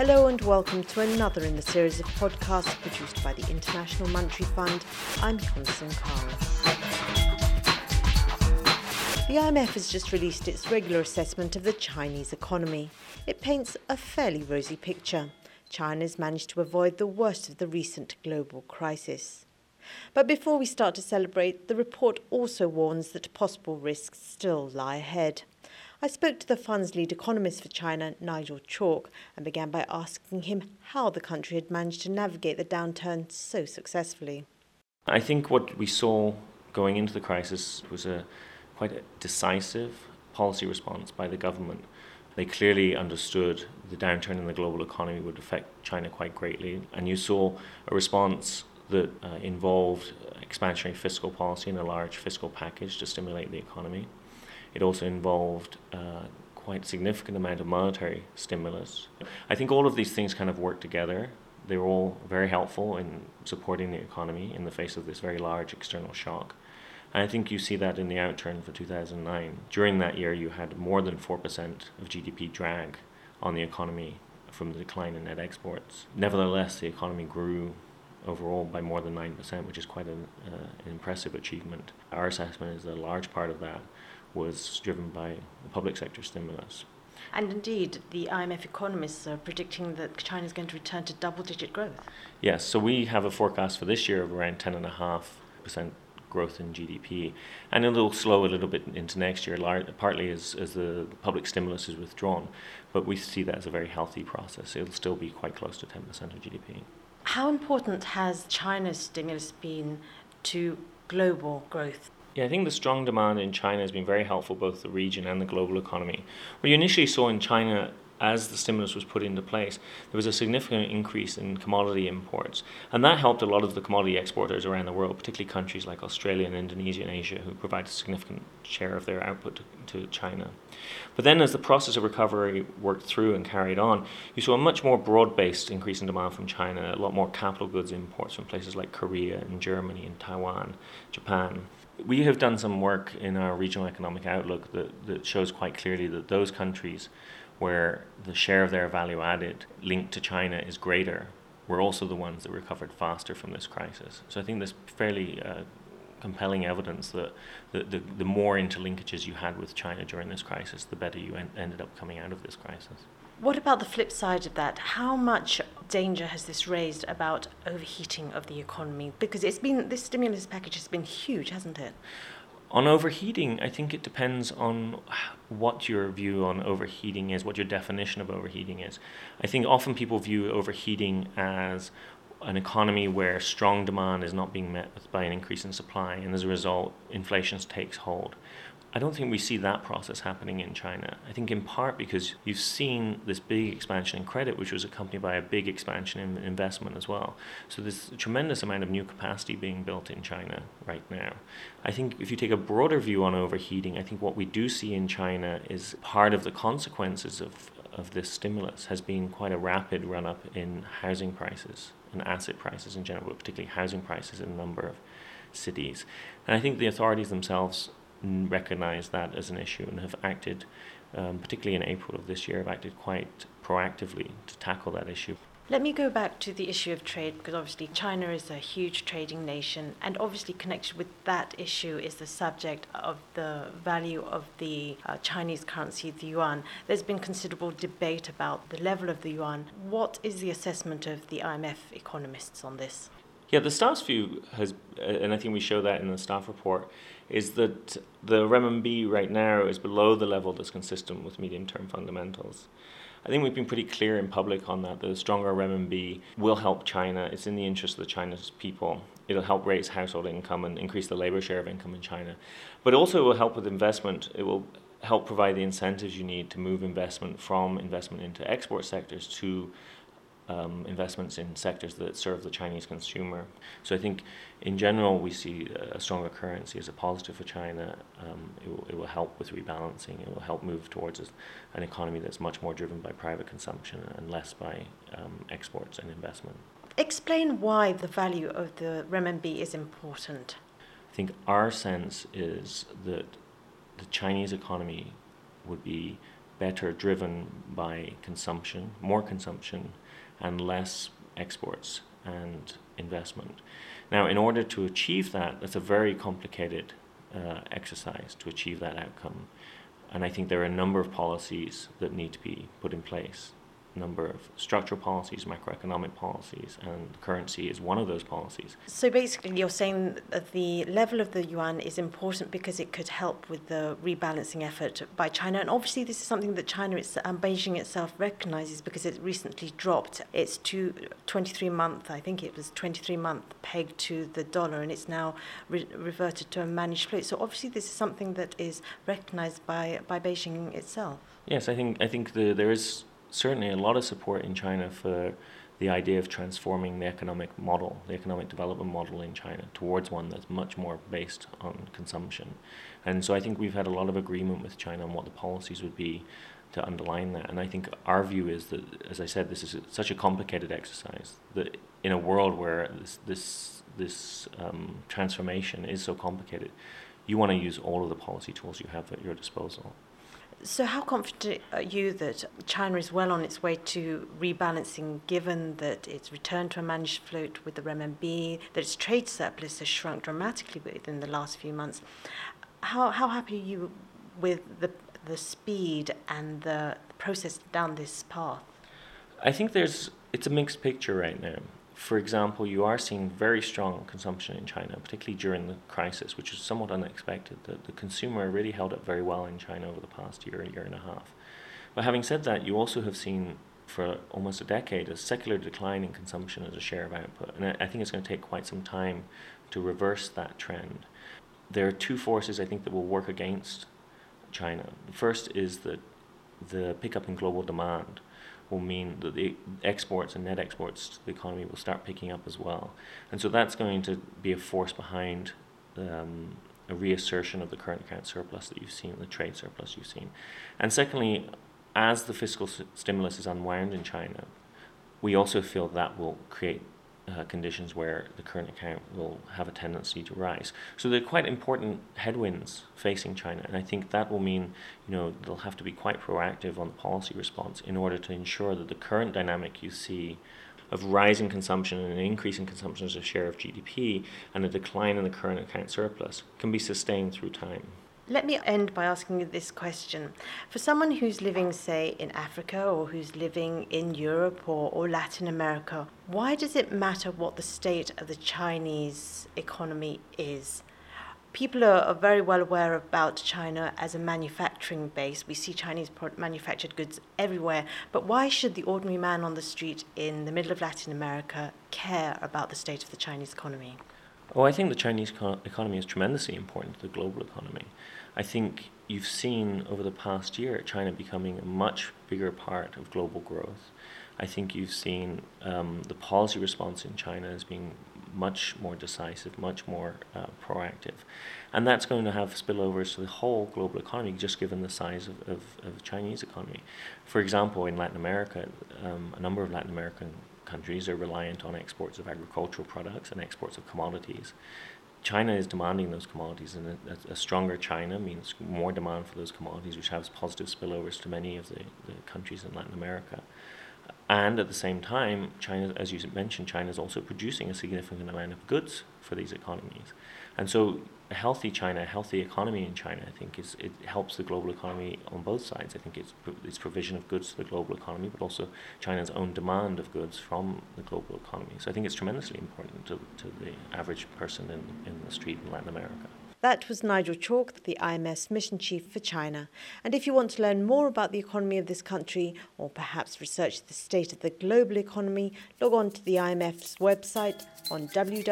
Hello and welcome to another in the series of podcasts produced by the International Monetary Fund. I'm Hyunsun Kang. The IMF has just released its regular assessment of the Chinese economy. It paints a fairly rosy picture. China has managed to avoid the worst of the recent global crisis. But before we start to celebrate, the report also warns that possible risks still lie ahead. I spoke to the fund's lead economist for China, Nigel Chalk, and began by asking him how the country had managed to navigate the downturn so successfully. I think what we saw going into the crisis was a quite a decisive policy response by the government. They clearly understood the downturn in the global economy would affect China quite greatly, and you saw a response that uh, involved expansionary fiscal policy and a large fiscal package to stimulate the economy. It also involved uh, quite significant amount of monetary stimulus. I think all of these things kind of work together. They were all very helpful in supporting the economy in the face of this very large external shock. And I think you see that in the outturn for 2009. During that year, you had more than 4% of GDP drag on the economy from the decline in net exports. Nevertheless, the economy grew overall by more than 9%, which is quite an, uh, an impressive achievement. Our assessment is that a large part of that was driven by the public sector stimulus. And indeed, the IMF economists are predicting that China is going to return to double digit growth. Yes, so we have a forecast for this year of around 10.5% growth in GDP. And it'll slow a little bit into next year, partly as, as the public stimulus is withdrawn. But we see that as a very healthy process. It'll still be quite close to 10% of GDP. How important has China's stimulus been to global growth? Yeah, I think the strong demand in China has been very helpful both the region and the global economy. What you initially saw in China as the stimulus was put into place, there was a significant increase in commodity imports. And that helped a lot of the commodity exporters around the world, particularly countries like Australia and Indonesia and Asia, who provide a significant share of their output to, to China. But then, as the process of recovery worked through and carried on, you saw a much more broad based increase in demand from China, a lot more capital goods imports from places like Korea and Germany and Taiwan, Japan we have done some work in our regional economic outlook that, that shows quite clearly that those countries where the share of their value added linked to China is greater, were also the ones that recovered faster from this crisis. So I think there's fairly uh, compelling evidence that the, the, the, more interlinkages you had with China during this crisis, the better you en- ended up coming out of this crisis. What about the flip side of that? How much danger has this raised about overheating of the economy? Because it's been this stimulus package has been huge, hasn't it? On overheating, I think it depends on what your view on overheating is, what your definition of overheating is. I think often people view overheating as an economy where strong demand is not being met by an increase in supply, and as a result, inflation takes hold. I don't think we see that process happening in China. I think in part because you've seen this big expansion in credit, which was accompanied by a big expansion in investment as well. So there's a tremendous amount of new capacity being built in China right now. I think if you take a broader view on overheating, I think what we do see in China is part of the consequences of, of this stimulus has been quite a rapid run up in housing prices and asset prices in general, but particularly housing prices in a number of cities. And I think the authorities themselves recognize that as an issue and have acted, um, particularly in April of this year, have acted quite proactively to tackle that issue. Let me go back to the issue of trade because obviously China is a huge trading nation, and obviously connected with that issue is the subject of the value of the uh, Chinese currency, the yuan. There's been considerable debate about the level of the yuan. What is the assessment of the IMF economists on this? Yeah, the staff's view has, and I think we show that in the staff report, is that the renminbi right now is below the level that's consistent with medium term fundamentals. I think we've been pretty clear in public on that. The stronger renminbi will help China. It's in the interest of the Chinese people. It'll help raise household income and increase the labor share of income in China. But also it will help with investment. It will help provide the incentives you need to move investment from investment into export sectors to um, investments in sectors that serve the Chinese consumer. So I think in general we see a stronger currency as a positive for China. Um, it, will, it will help with rebalancing. It will help move towards an economy that's much more driven by private consumption and less by um, exports and investment. Explain why the value of the renminbi is important. I think our sense is that the Chinese economy would be better driven by consumption, more consumption, and less exports and investment. Now, in order to achieve that, that's a very complicated uh, exercise to achieve that outcome. And I think there are a number of policies that need to be put in place number of structural policies, macroeconomic policies, and currency is one of those policies. So basically, you're saying that the level of the yuan is important because it could help with the rebalancing effort by China. And obviously, this is something that China, it's, um, Beijing itself recognizes because it recently dropped its two, 23 month, I think it was 23 month peg to the dollar, and it's now re- reverted to a managed float. So obviously, this is something that is recognized by, by Beijing itself. Yes, I think I think the, there is certainly a lot of support in China for the idea of transforming the economic model, the economic development model in China, towards one that's much more based on consumption. And so I think we've had a lot of agreement with China on what the policies would be to underline that. And I think our view is that, as I said, this is such a complicated exercise that in a world where this this this um, transformation is so complicated, you want to use all of the policy tools you have at your disposal. So, how confident are you that China is well on its way to rebalancing, given that it's returned to a managed float with the renminbi, that its trade surplus has shrunk dramatically within the last few months? How, how happy are you with the, the speed and the process down this path? I think there's it's a mixed picture right now for example, you are seeing very strong consumption in China, particularly during the crisis, which is somewhat unexpected. The, the consumer really held up very well in China over the past year, year and a half. But having said that, you also have seen for almost a decade a secular decline in consumption as a share of output. And I, I think it's going to take quite some time to reverse that trend. There are two forces I think that will work against China. The first is that the pickup in global demand will mean that the exports and net exports to the economy will start picking up as well. And so that's going to be a force behind um, a reassertion of the current account surplus that you've seen, the trade surplus you've seen. And secondly, as the fiscal stimulus is unwound in China, we also feel that will create uh, conditions where the current account will have a tendency to rise. So they're quite important headwinds facing China, and I think that will mean you know they'll have to be quite proactive on the policy response in order to ensure that the current dynamic you see of rising consumption and an increase in consumption as a share of GDP and a decline in the current account surplus can be sustained through time. Let me end by asking you this question. For someone who's living, say, in Africa or who's living in Europe or, or Latin America, why does it matter what the state of the Chinese economy is? People are, are very well aware about China as a manufacturing base. We see Chinese manufactured goods everywhere. But why should the ordinary man on the street in the middle of Latin America care about the state of the Chinese economy? Oh, I think the Chinese co- economy is tremendously important to the global economy. I think you've seen over the past year China becoming a much bigger part of global growth. I think you've seen um, the policy response in China as being much more decisive, much more uh, proactive. And that's going to have spillovers to the whole global economy, just given the size of, of, of the Chinese economy. For example, in Latin America, um, a number of Latin American countries are reliant on exports of agricultural products and exports of commodities. China is demanding those commodities, and a, a, stronger China means more demand for those commodities, which has positive spillovers to many of the, the countries in Latin America. And at the same time, China, as you mentioned, China is also producing a significant amount of goods for these economies. And so a healthy China, a healthy economy in China, I think is it helps the global economy on both sides. I think it's its provision of goods to the global economy, but also China's own demand of goods from the global economy. So I think it's tremendously important to, to the average person in, in the street in Latin America. That was Nigel Chalk, the IMF's mission chief for China. And if you want to learn more about the economy of this country, or perhaps research the state of the global economy, log on to the IMF's website on www.imf.org.